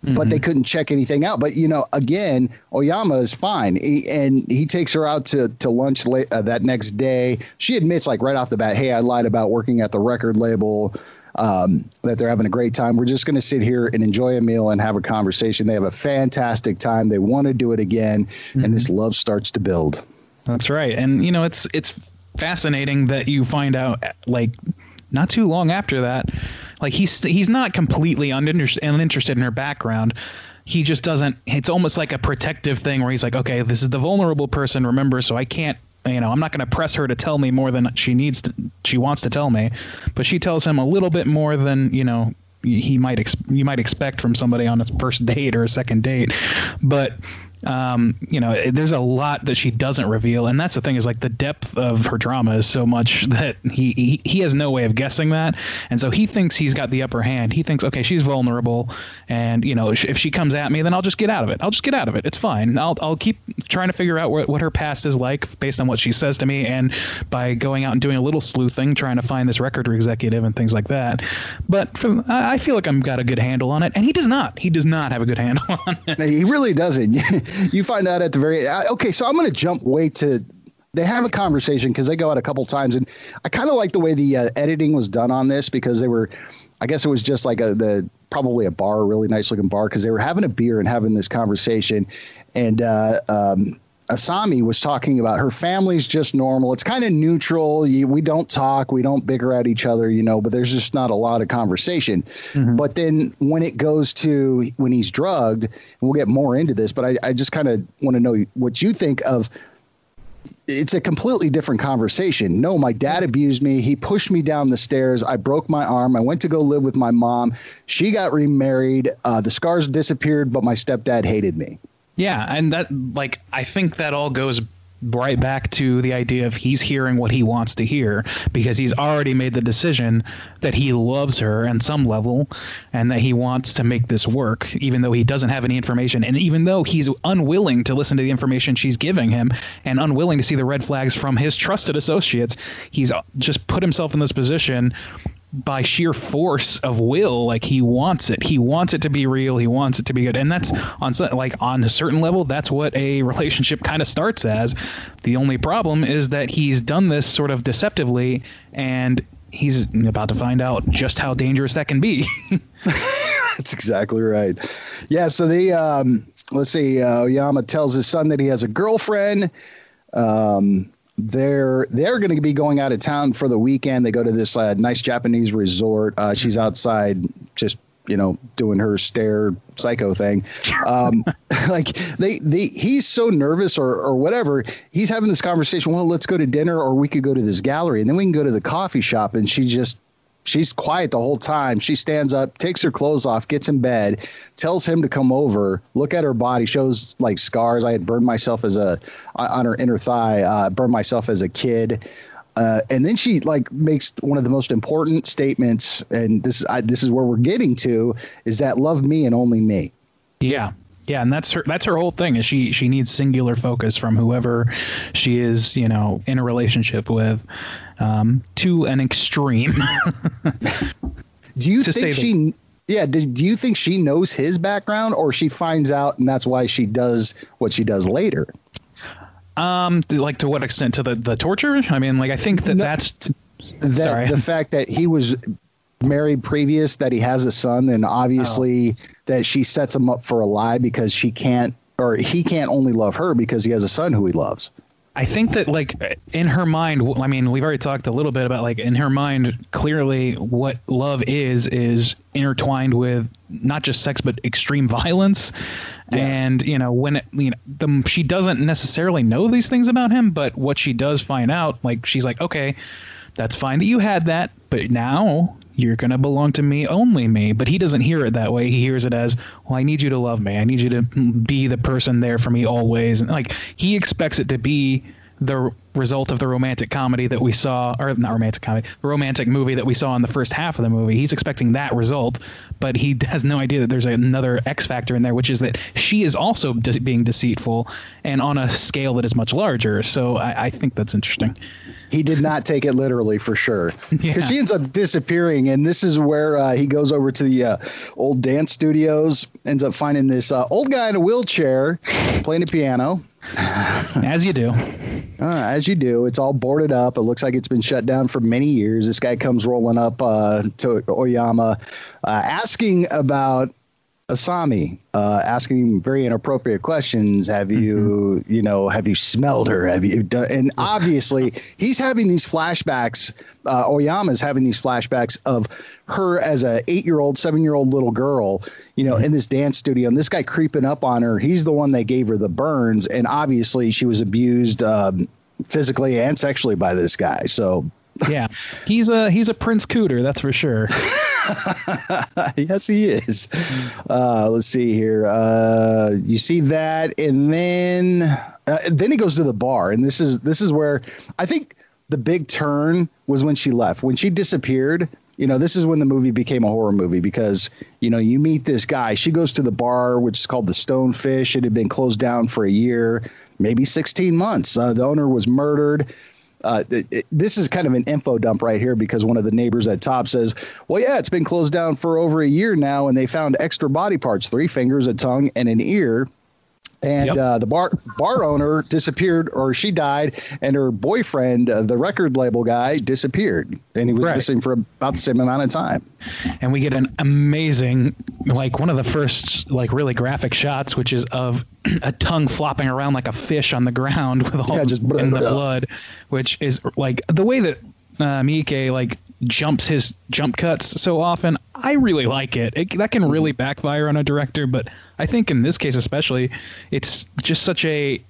mm-hmm. but they mm-hmm. couldn't check anything out. But you know, again, Oyama is fine, he, and he takes her out to to lunch late, uh, that next day. She admits, like right off the bat, "Hey, I lied about working at the record label." Um, that they're having a great time. We're just going to sit here and enjoy a meal and have a conversation. They have a fantastic time. They want to do it again, mm-hmm. and this love starts to build. That's right, and you know it's it's fascinating that you find out like not too long after that, like he's he's not completely uninterested, uninterested in her background he just doesn't it's almost like a protective thing where he's like okay this is the vulnerable person remember so i can't you know, I'm not going to press her to tell me more than she needs to, she wants to tell me, but she tells him a little bit more than, you know, he might ex- you might expect from somebody on a first date or a second date. But um, you know, there's a lot that she doesn't reveal, and that's the thing is like the depth of her drama is so much that he, he he has no way of guessing that, and so he thinks he's got the upper hand. He thinks, okay, she's vulnerable, and you know, if she comes at me, then I'll just get out of it. I'll just get out of it. It's fine. I'll I'll keep trying to figure out what what her past is like based on what she says to me, and by going out and doing a little sleuthing, trying to find this record executive and things like that. But I feel like I've got a good handle on it, and he does not. He does not have a good handle on it. He really doesn't. you find out at the very okay. So I'm going to jump way to. They have a conversation because they go out a couple times, and I kind of like the way the uh, editing was done on this because they were, I guess it was just like a the probably a bar, really nice looking bar, because they were having a beer and having this conversation, and uh, um, Asami was talking about her family's just normal. It's kind of neutral. You, we don't talk, we don't bicker at each other, you know, but there's just not a lot of conversation. Mm-hmm. But then when it goes to when he's drugged, we'll get more into this, but I, I just kind of want to know what you think of it's a completely different conversation. No, my dad abused me. He pushed me down the stairs. I broke my arm. I went to go live with my mom. She got remarried. Uh, the scars disappeared, but my stepdad hated me. Yeah, and that like I think that all goes right back to the idea of he's hearing what he wants to hear because he's already made the decision that he loves her on some level and that he wants to make this work even though he doesn't have any information. And even though he's unwilling to listen to the information she's giving him and unwilling to see the red flags from his trusted associates he's just put himself in this position by sheer force of will like he wants it. He wants it to be real. He wants it to be good. And that's on like on a certain level that's what a relationship kind of starts as. The only problem is that he's done this sort of deceptively and he's about to find out just how dangerous that can be. That's exactly right. Yeah so the um let's see uh, oyama tells his son that he has a girlfriend. Um they're they're going to be going out of town for the weekend. They go to this uh, nice Japanese resort. Uh, she's outside, just you know, doing her stare psycho thing. Um, like they, they, he's so nervous or or whatever. He's having this conversation. Well, let's go to dinner, or we could go to this gallery, and then we can go to the coffee shop. And she just she's quiet the whole time. She stands up, takes her clothes off, gets in bed, tells him to come over, look at her body, shows like scars. I had burned myself as a on her inner thigh, uh, burned myself as a kid. Uh, and then she like makes one of the most important statements, and this is this is where we're getting to is that love me and only me. Yeah, yeah, and that's her that's her whole thing is she she needs singular focus from whoever she is, you know, in a relationship with um, to an extreme. do you think she the, yeah, do, do you think she knows his background or she finds out and that's why she does what she does later? Um, like to what extent to the the torture? I mean, like I think that no, that's that sorry. the fact that he was married previous, that he has a son, and obviously oh. that she sets him up for a lie because she can't or he can't only love her because he has a son who he loves. I think that like in her mind, I mean, we've already talked a little bit about like in her mind, clearly what love is is intertwined with not just sex but extreme violence. Yeah. And you know when it, you know the, she doesn't necessarily know these things about him, but what she does find out, like she's like, okay, that's fine that you had that, but now you're going to belong to me, only me. But he doesn't hear it that way. He hears it as, well, I need you to love me. I need you to be the person there for me always. And like he expects it to be the result of the romantic comedy that we saw, or not romantic comedy, romantic movie that we saw in the first half of the movie. He's expecting that result, but he has no idea that there's another X factor in there, which is that she is also de- being deceitful and on a scale that is much larger. So I, I think that's interesting he did not take it literally for sure. Because yeah. she ends up disappearing and this is where uh, he goes over to the uh, old dance studios ends up finding this uh, old guy in a wheelchair playing a piano. As you do. Uh, as you do. It's all boarded up. It looks like it's been shut down for many years. This guy comes rolling up uh, to oyama uh, asking about Asami, uh, asking very inappropriate questions. Have you, mm-hmm. you know, have you smelled her? Have you done? And obviously, he's having these flashbacks. Uh, Oyama's having these flashbacks of her as a eight-year-old, seven-year-old little girl, you know, mm-hmm. in this dance studio, and this guy creeping up on her. He's the one that gave her the burns, and obviously, she was abused um, physically and sexually by this guy. So yeah, he's a he's a Prince Cooter, that's for sure. yes, he is. Uh, let's see here. Uh, you see that, and then uh, then he goes to the bar, and this is this is where I think the big turn was when she left. When she disappeared, you know, this is when the movie became a horror movie because, you know, you meet this guy. She goes to the bar, which is called the Stonefish. It had been closed down for a year, maybe 16 months. Uh, the owner was murdered uh, it, this is kind of an info dump right here because one of the neighbors at top says, "Well, yeah, it's been closed down for over a year now, and they found extra body parts: three fingers, a tongue, and an ear." And yep. uh, the bar bar owner disappeared or she died and her boyfriend uh, the record label guy disappeared and he was right. missing for about the same amount of time and we get an amazing like one of the first like really graphic shots which is of a tongue flopping around like a fish on the ground with all yeah, just in the blood which is like the way that uh, Miike like jumps his jump cuts so often. I really like it. it. That can really mm-hmm. backfire on a director, but I think in this case especially, it's just such a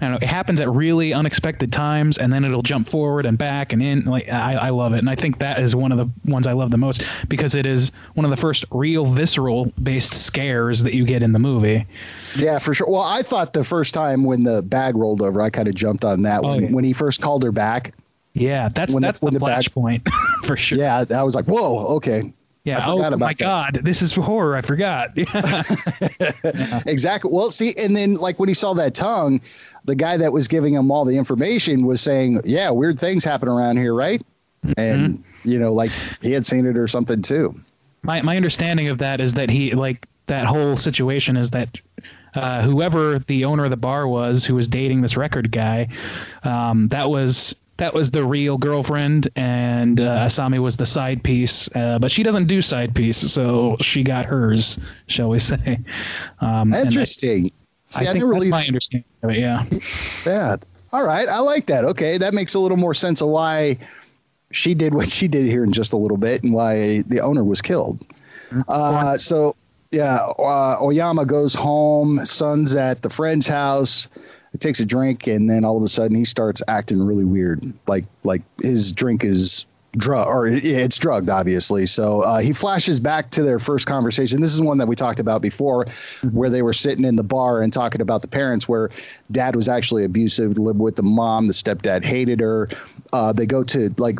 I don't know. It happens at really unexpected times, and then it'll jump forward and back and in. Like I, I love it, and I think that is one of the ones I love the most because it is one of the first real visceral based scares that you get in the movie. Yeah, for sure. Well, I thought the first time when the bag rolled over, I kind of jumped on that Oh, when, yeah. when he first called her back. Yeah, that's When that's the, the flashpoint for sure. Yeah, I was like, whoa, okay. Yeah. Oh my that. God, this is horror. I forgot. Yeah. Exactly. Well, see, and then like when he saw that tongue, the guy that was giving him all the information was saying, "Yeah, weird things happen around here, right?" And you know, like he had seen it or something too. my my understanding of that is that he like that whole situation is that uh, whoever the owner of the bar was who was dating this record guy, um, that was that was the real girlfriend, and uh, Asami was the side piece. Uh, but she doesn't do side piece, so she got hers, shall we say? Um, and I- Interesting. See, I, I, never that's really my understanding of it. Yeah. that. All right, I like that. Okay, that makes a little more sense of why she did what she did here in just a little bit, and why the owner was killed. Uh, so yeah, uh, Oyama goes home. Son's at the friend's house. It takes a drink, and then all of a sudden he starts acting really weird. Like like his drink is drug or it's drugged, obviously. So uh, he flashes back to their first conversation. This is one that we talked about before, where they were sitting in the bar and talking about the parents, where dad was actually abusive, lived with the mom, the stepdad hated her. Uh, they go to like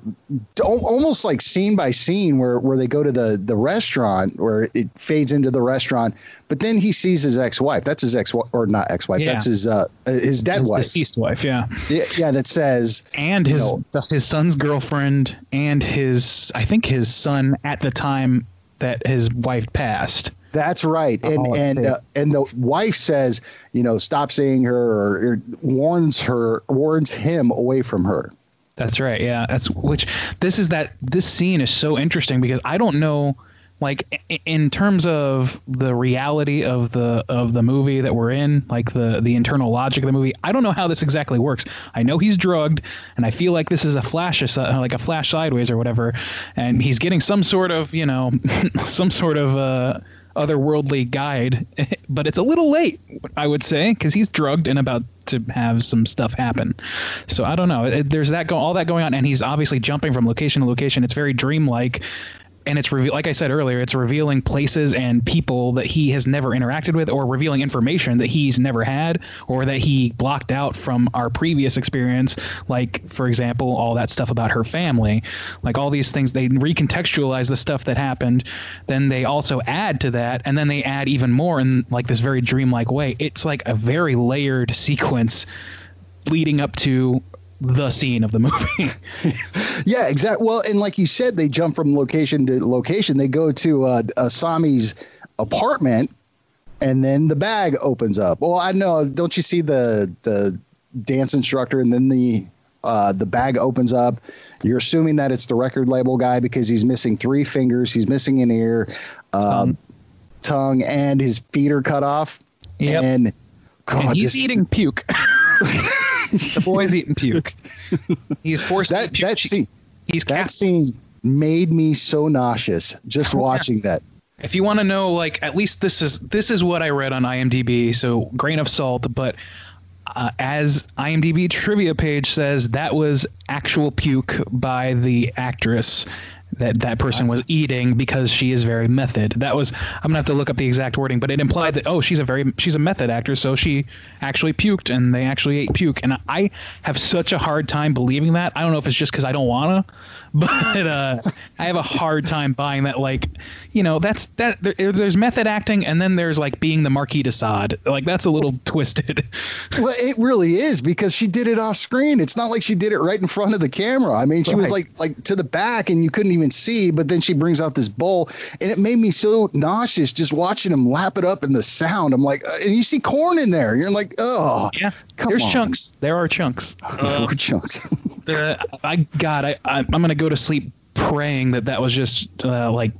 almost like scene by scene where where they go to the the restaurant where it fades into the restaurant, but then he sees his ex wife. That's his ex wife or not ex wife. Yeah. That's his uh his dead His wife. deceased wife. Yeah. Yeah, yeah, that says and his know. his son's girlfriend and his I think his son at the time that his wife passed. That's right, and Oh, and uh, and the wife says, you know, stop seeing her, or, or warns her, warns him away from her. That's right. Yeah, that's which this is that this scene is so interesting because I don't know like in terms of the reality of the of the movie that we're in, like the the internal logic of the movie. I don't know how this exactly works. I know he's drugged and I feel like this is a flash like a flash sideways or whatever and he's getting some sort of, you know, some sort of uh otherworldly guide, but it's a little late, I would say, because he's drugged and about to have some stuff happen. So I don't know. There's that go all that going on, and he's obviously jumping from location to location. It's very dreamlike, and it's reve- like I said earlier, it's revealing places and people that he has never interacted with, or revealing information that he's never had, or that he blocked out from our previous experience. Like, for example, all that stuff about her family, like all these things. They recontextualize the stuff that happened, then they also add to that, and then they add even more in like this very dreamlike way. It's like a very layered sequence leading up to the scene of the movie. Yeah, exactly. Well, and like you said, they jump from location to location. They go to uh, Asami's apartment, and then the bag opens up. Well, I know. Don't you see the the dance instructor, and then the uh, the bag opens up. You're assuming that it's the record label guy because he's missing three fingers. He's missing an ear, um, tongue, and his feet are cut off. Yep. And, God, and he's this- eating puke. the boy's eating puke. He's forced that that scene. He's That cast. scene made me so nauseous just watching that. If you want to know, like at least this is this is what I read on IMDb. So grain of salt, but uh, as IMDb trivia page says, that was actual puke by the actress that that person was eating because she is very method. That was I'm gonna have to look up the exact wording, but it implied that oh she's a very she's a method actor, so she actually puked and they actually ate puke. And I have such a hard time believing that. I don't know if it's just because I don't wanna, but uh, I have a hard time buying that. Like you know that's that there, there's method acting and then there's like being the Marquis de Sade. Like that's a little twisted. Well, it really is because she did it off screen. It's not like she did it right in front of the camera. I mean, she was like like to the back and you couldn't even see, but then she brings out this bowl and it made me so nauseous just watching him lap it up in the sound. I'm like, uh, and you see corn in there. You're like, oh, Yeah, Come there's on. chunks. There are chunks. more chunks. uh, I God, I, I I'm gonna go to sleep praying that that was just uh, like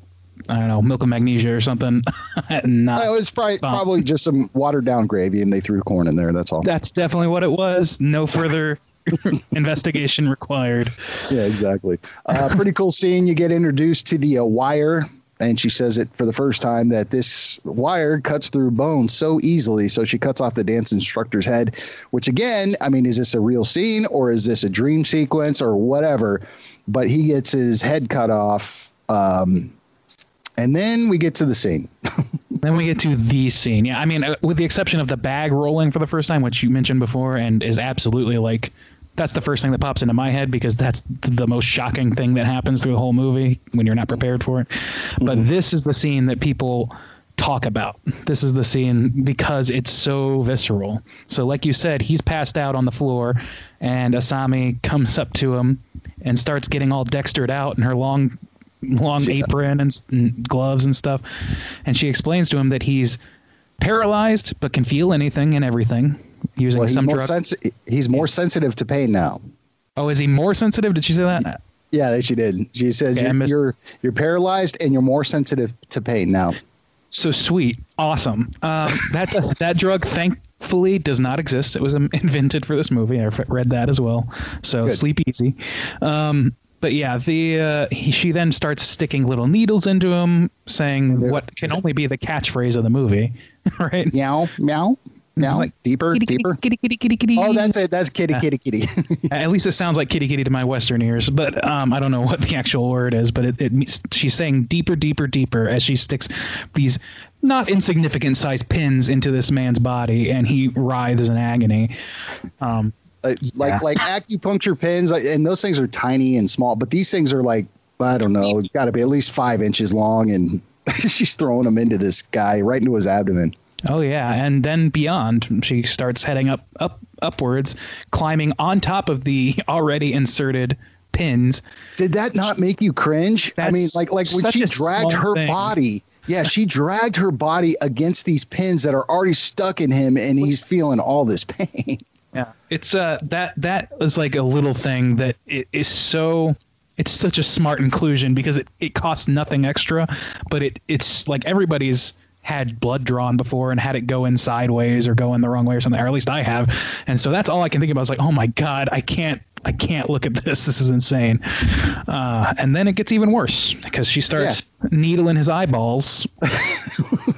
I don't know milk and magnesia or something. Not oh, it's probably Well. probably just some watered down gravy and they threw corn in there. That's all. that's definitely what it was. No further investigation required. Yeah, exactly. Uh, pretty cool scene. You get introduced to the uh, wire and she says it for the first time that this wire cuts through bone so easily. So she cuts off the dance instructor's head, which again, I mean, is this a real scene or is this a dream sequence or whatever? But he gets his head cut off. Um, and then we get to the scene. then we get to the scene. Yeah, I mean, uh, with the exception of the bag rolling for the first time, which you mentioned before, and is absolutely like that's the first thing that pops into my head because that's the most shocking thing that happens through the whole movie when you're not prepared for it. Mm-hmm. But this is the scene that people talk about. This is the scene because it's so visceral. So, like you said, he's passed out on the floor, and Asami comes up to him and starts getting all dextered out in her long long apron and, and, gloves and stuff. And she explains to him that he's paralyzed but can feel anything and everything using well, some more drug. Sensi- he's more sensitive to pain now. Oh, is he more sensitive? Did she say that? Yeah, she did. She said okay, you're, you're, you're paralyzed and you're more sensitive to pain now. So sweet, awesome. Um, that that drug, thankfully, does not exist. It was invented for this movie. I read that as well. So Good. sleep easy. Um, but yeah, the uh, he, she then starts sticking little needles into him, saying what can only be the catchphrase of the movie, right? Meow, meow. Meow, like, deeper, kitty, deeper. Kitty, kitty, kitty, kitty. Oh, that's it. That's kitty, kitty, kitty. At least it sounds like kitty, kitty to my Western ears. But um, I don't know what the actual word is. But it, it she's saying deeper, deeper, deeper as she sticks these not insignificant sized pins into this man's body, and he writhes in agony. Um, like yeah. like, like acupuncture pins, and those things are tiny and small, but these things are like I don't know, got to be at least five inches long, and she's throwing them into this guy right into his abdomen. Oh yeah, and then beyond, she starts heading up up upwards, climbing on top of the already inserted pins. Did that not make you cringe? That's I mean, like like when she dragged her thing. body. Yeah, she dragged her body against these pins that are already stuck in him, and he's feeling all this pain. Yeah, it's uh that that is like a little thing that it is so it's such a smart inclusion because it, it costs nothing extra, but it it's like everybody's had blood drawn before and had it go in sideways or go in the wrong way or something, or at least I have. And so that's all I can think about is like, oh my God, I can't I can't look at this. This is insane. Uh, and then it gets even worse because she starts yeah. needling his eyeballs.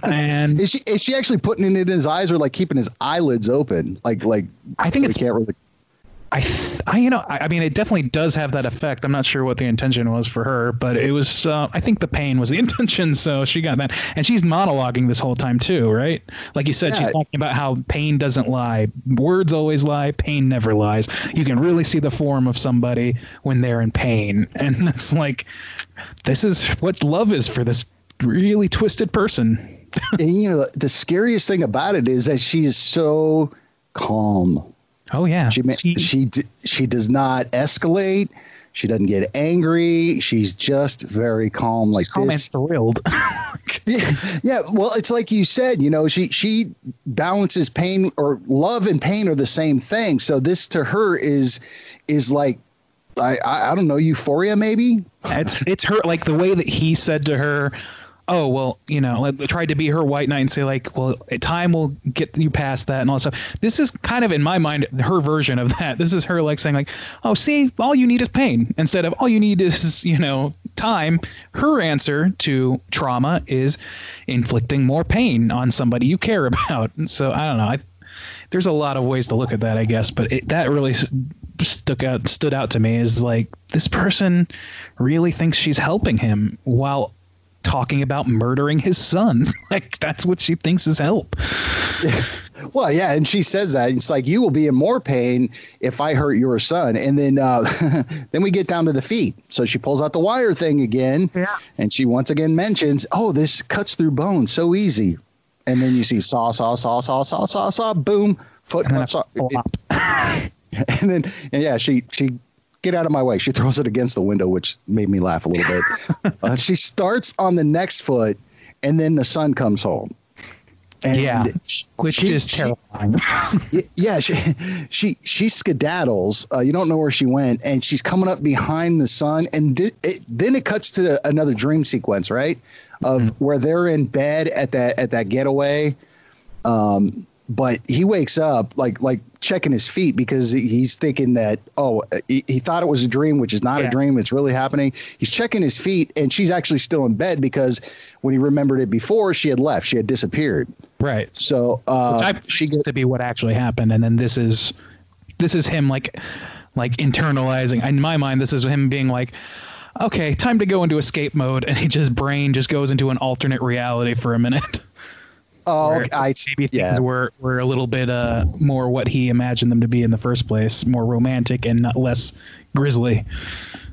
and is she is she actually putting it in his eyes or like keeping his eyelids open? Like like I think so it's can't really. I, I, you know, I, I, mean, it definitely does have that effect. I'm not sure what the intention was for her, but it was. Uh, I think the pain was the intention, so she got that, and she's monologuing this whole time too, right? Like you said, yeah. she's talking about how pain doesn't lie, words always lie, pain never lies. You can really see the form of somebody when they're in pain, and it's like, this is what love is for this really twisted person. and you know, the scariest thing about it is that she is so calm Oh yeah. She she she, she does not escalate. She doesn't get angry. She's just very calm, like calm this. and thrilled. yeah, yeah. Well, it's like you said. You know, she she balances pain or love and pain are the same thing. So this to her is is like I I, I don't know euphoria maybe. It's it's her like the way that he said to her oh well you know like, tried to be her white knight and say like well time will get you past that and all stuff. This is kind of in my mind her version of that. This is her like saying like oh see all you need is pain. Instead of all you need is you know time her answer to trauma is inflicting more pain on somebody you care about. And so i don't know. I, there's a lot of ways to look at that i guess but it, that really stuck out stood out to me is like this person really thinks she's helping him while talking about murdering his son. like that's what she thinks is help. well, yeah, and she says that it's like you will be in more pain if I hurt your son. And then uh, then we get down to the feet. So she pulls out the wire thing again, yeah. and she once again mentions, "Oh, this cuts through bone so easy." And then you see saw, saw, saw, saw, saw, saw, saw, boom, foot cuts off. and then and yeah, she she get out of my way. She throws it against the window, which made me laugh a little bit. uh, she starts on the next foot, and then the son comes home. And yeah, which she, is terrifying. She, yeah, she she she skedaddles. Uh, you don't know where she went, and she's coming up behind the sun, and di- it, then it cuts to another dream sequence, right? Of mm-hmm. where they're in bed at that at that getaway. Um, but he wakes up like like checking his feet because he's thinking that oh he, he thought it was a dream which is not Yeah. a dream it's really happening he's checking his feet and she's actually still in bed because when he remembered it before she had left she had disappeared Right. so uh, Which I she gets to be what actually happened, and then this is this is him like like internalizing. In my mind, this is him being like, okay, time to go into escape mode, and he just brain just goes into an alternate reality for a minute. oh I maybe things yeah. were were a little bit uh more what he imagined them to be in the first place, more romantic and not less grisly.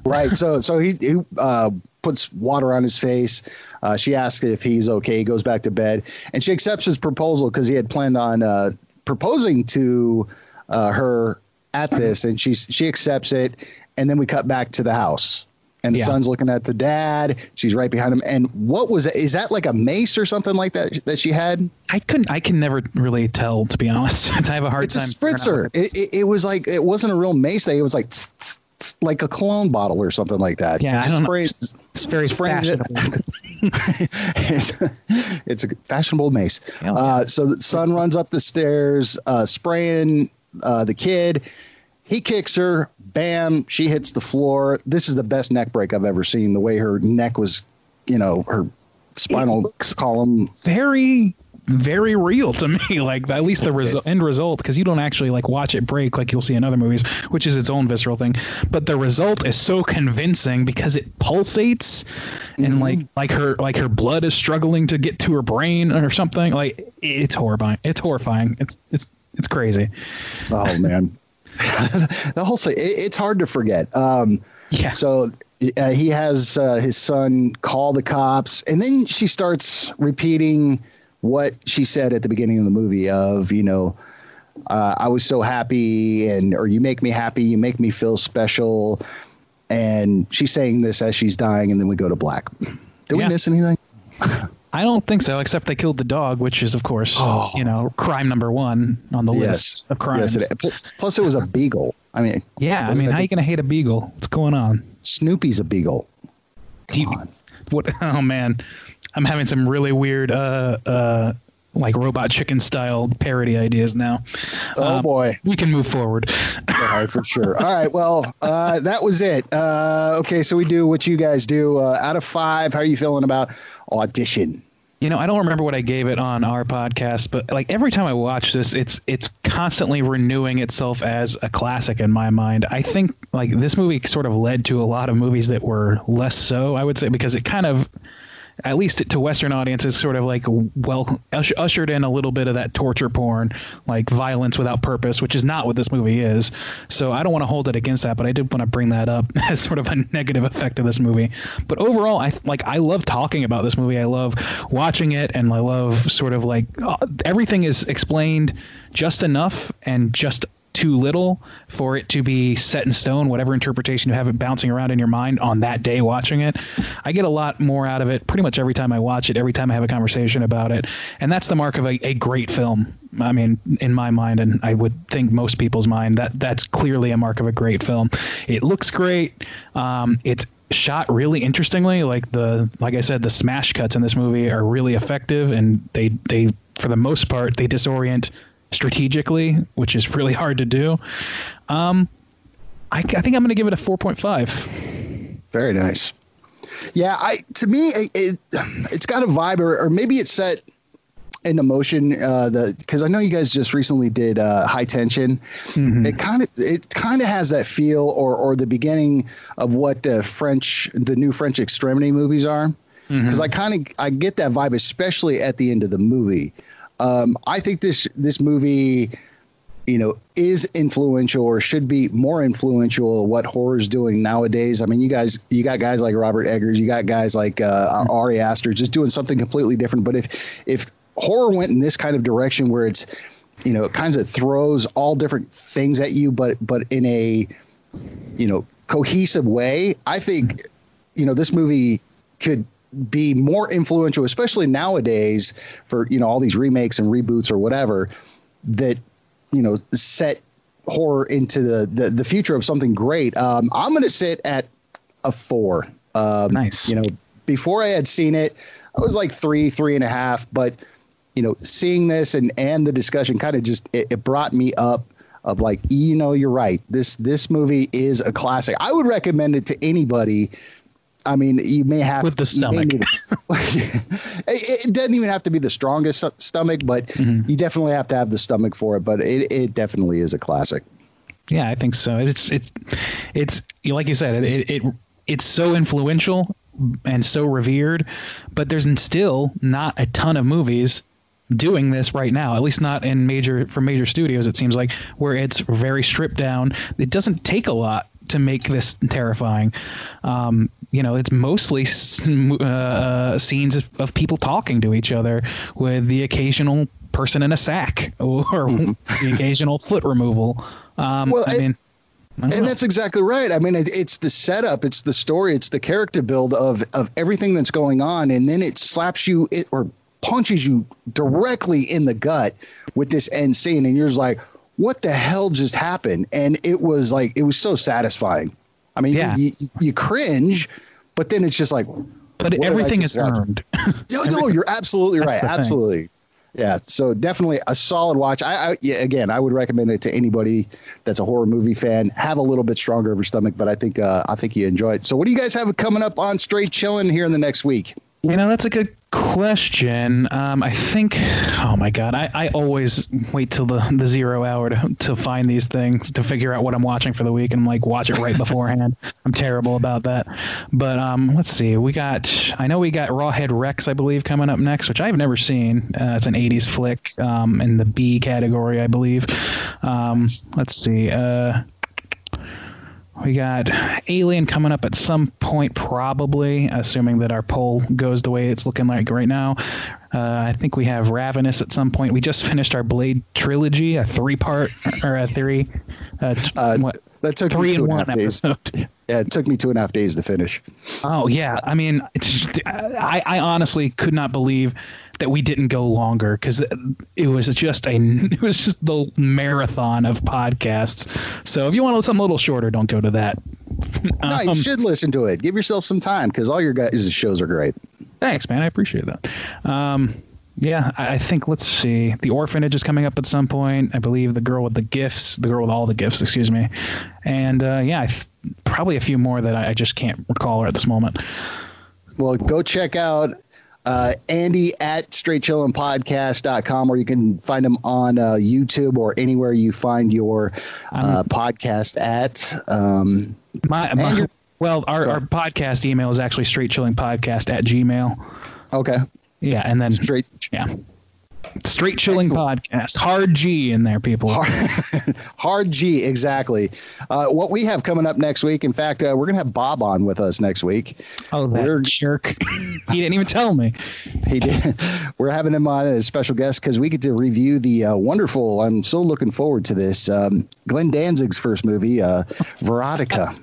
right. So so he, he uh, puts water on his face. Uh, she asks if he's okay. He goes back to bed and she accepts his proposal because he had planned on uh, proposing to uh, her at this and she's she accepts it and then we cut back to the house and the Yeah. son's looking at the dad she's right behind him and what was it is that like a mace or something like that that she had I couldn't. I can never really tell, to be honest. I have a hard it's a time. out spritzer it it, it, was like it wasn't a real mace thing it was like tss, tss, tss, like a cologne bottle or something like that Yeah, I don't know. It's very spraying it- fashionable. it's, it's a fashionable mace. Yeah. Uh, so the son runs up the stairs, uh, spraying uh, the kid. He kicks her. Bam! She hits the floor. This is the best neck break I've ever seen. The way her neck was, you know, her spinal column. very very real to me like at least the resu- end result because you don't actually like watch it break like you'll see in other movies which is its own visceral thing but the result is so convincing because it pulsates and mm-hmm. like like her like her blood is struggling to get to her brain or something like it's horrifying it's horrifying it's it's it's crazy Oh man, the whole thing. It, it's hard to forget. Um, yeah So uh, he has uh, his son call the cops, and then she starts repeating what she said at the beginning of the movie of, you know, uh, I was so happy, and or you make me happy, you make me feel special, and she's saying this as she's dying, and then we go to black. Did we miss anything? i don't think so except they killed the dog which is of course Oh. you know crime number one on the list of crimes Yes, it, plus it was a beagle. I mean, yeah i mean how a- you gonna hate a beagle what's going on Snoopy's a beagle. Come you- on. what oh man i'm having some really weird uh uh like robot chicken style parody ideas now Oh Um, boy. we can move forward All right, for sure. All right, well, uh, that was it. Uh, okay, so we do what you guys do. Uh, out of five, how are you feeling about audition? you know i don't remember what i gave it on our podcast but like every time i watch this it's it's constantly renewing itself as a classic in my mind i think like this movie sort of led to a lot of movies that were less so i would say because it kind of at least to Western audiences, sort of like well ush- ushered in a little bit of that torture porn, like violence without purpose, which is not what this movie is. So I don't want to hold it against that, but I did want to bring that up as sort of a negative effect of this movie. But overall, I like I love talking about this movie. I love watching it, and I love sort of like uh, everything is explained just enough and just too little for it to be set in stone whatever interpretation you have it bouncing around in your mind on that day watching it. I get a lot more out of it pretty much every time i watch it every time i have a conversation about it. And that's the mark of a, a great film i mean in my mind and i would think most people's mind that that's clearly a mark of a great film. It looks great. Um, it's shot really interestingly. Like the like i said the smash cuts in this movie are really effective and they they for the most part they disorient strategically, which is really hard to do. Um, I, I think I'm going to give it a 4.5. Very nice. Yeah, I to me it, it it's got a vibe, or, or maybe it's set in emotion. Uh, the because I know you guys just recently did uh, High Tension. It kind of it kind of has that feel, or or the beginning of what the French the new French Extremity movies are. Because I kind of I get that vibe, especially at the end of the movie. Um, I think this this movie you know, is influential or should be more influential what horror is doing nowadays. I mean, you guys, you got guys like Robert Eggers, you got guys like uh, Ari Aster, just doing something completely different. But if if horror went in this kind of direction where it's, you know, it kind of throws all different things at you, but but in a, you know, cohesive way, I think, you know, this movie could be more influential, especially nowadays for you know all these remakes and reboots or whatever that you know set horror into the the, the future of something great. Um, I'm going to sit at a four. Um, Nice. You know, before I had seen it, I was like three, three and a half, but. you know, seeing this and and the discussion kind of just it, it brought me up of like, you know, you're right. This this movie is a classic. I would recommend it to anybody. I mean, you may have With the stomach. need- it, it doesn't even have to be the strongest stomach, but Mm-hmm. you definitely have to have the stomach for it. But it, it definitely is a classic. Yeah, I think so. It's it's it's like you said, it, it it's so influential and so revered, but there's still not a ton of movies doing this right now. At least not in major for major studios. It seems like where it's very stripped down. It doesn't take a lot to make this terrifying. Um, you know, it's mostly uh, uh, scenes of, people talking to each other with the occasional person in a sack or the occasional foot removal. Um, Well, I mean, I And know. that's exactly right. I mean, it, it's the setup, it's the story, it's the character build of of everything that's going on, and then it slaps you it, or punches you directly in the gut with this end scene, and you're just like, "What the hell just happened?" And it was like it was so satisfying. I mean, Yeah. you, you, you cringe, but then it's just like, but what did I everything is watch? earned. no, no, you're absolutely right, the thing. absolutely. Yeah, so definitely a solid watch. I, I yeah, again, I would recommend it to anybody that's a horror movie fan. Have a little bit stronger of your stomach, but I think uh, I think you enjoy it. So, what do you guys have coming up on Straight Chillin' here in the next week? You know, that's a good question. Um, I think, oh my God, I, I always wait till the, the zero hour to, to find these things to figure out what I'm watching for the week and like watch it right beforehand. I'm terrible about that. But um, let's see. We got, I know we got Rawhead Rex, I believe, coming up next, which I've never seen. Uh, it's an 80s flick um, in the B category, I believe. Um, let's see. Uh, we got Alien coming up at some point, probably, assuming that our poll goes the way it's looking like right now. Uh, I think we have Ravenous at some point. We just finished our Blade trilogy, a three part or a three, uh, Uh, what, That took three me two and a one half days. episode. Yeah, it took me two and a half days to finish. Oh yeah, I mean, it's, I I honestly could not believe that we didn't go longer because it was just a it was just the marathon of podcasts. So if you want something a little shorter, don't go to that. No, you Um, should listen to it. Give yourself some time because all your guys' shows are great. Thanks, man. I appreciate that. Um, yeah, I, I think let's see. The orphanage is coming up at some point. I believe the girl with the gifts, the girl with all the gifts, excuse me, and uh, yeah, I th- probably a few more that I, I just can't recall at this moment. Well, go check out uh, Andy at straightchillinpodcast.com or you can find him on uh, YouTube or anywhere you find your uh, podcast at. Um, My, my well, our, our podcast email is actually straight chilling podcast at gmail. okay. Yeah, and then Straight. yeah, straight chilling Excellent. podcast. Hard G in there, people. Hard G, exactly. Uh, what we have coming up next week, in fact, uh, we're going to have Bob on with us next week. Oh, that We're- jerk! he didn't even tell me. He did. We're having him on as a special guest because we get to review the uh, wonderful. I'm so looking forward to this. Um, Glenn Danzig's first movie, uh, Verotika.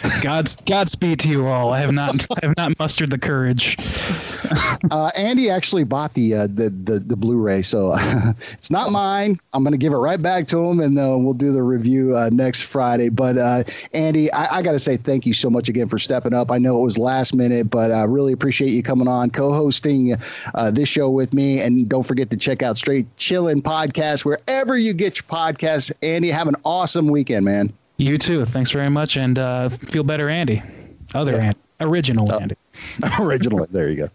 God's Godspeed to you all. I have not I have not mustered the courage. Uh, Andy actually bought the uh, the, the the Blu-ray, so it's not mine. I'm to give it right back to him, and uh, we'll do the review uh, next Friday. But uh, Andy, I, I got to say thank you so much again for stepping up. I know it was last minute, but I really appreciate you coming on, co-hosting uh, this show with me. And don't forget to check out Straight Chillin' Podcast wherever you get your podcasts. Andy, have an awesome weekend, man. You too. Thanks very much, and uh, feel better, Andy. Other Yeah. Andy, original Andy. Original. there you go.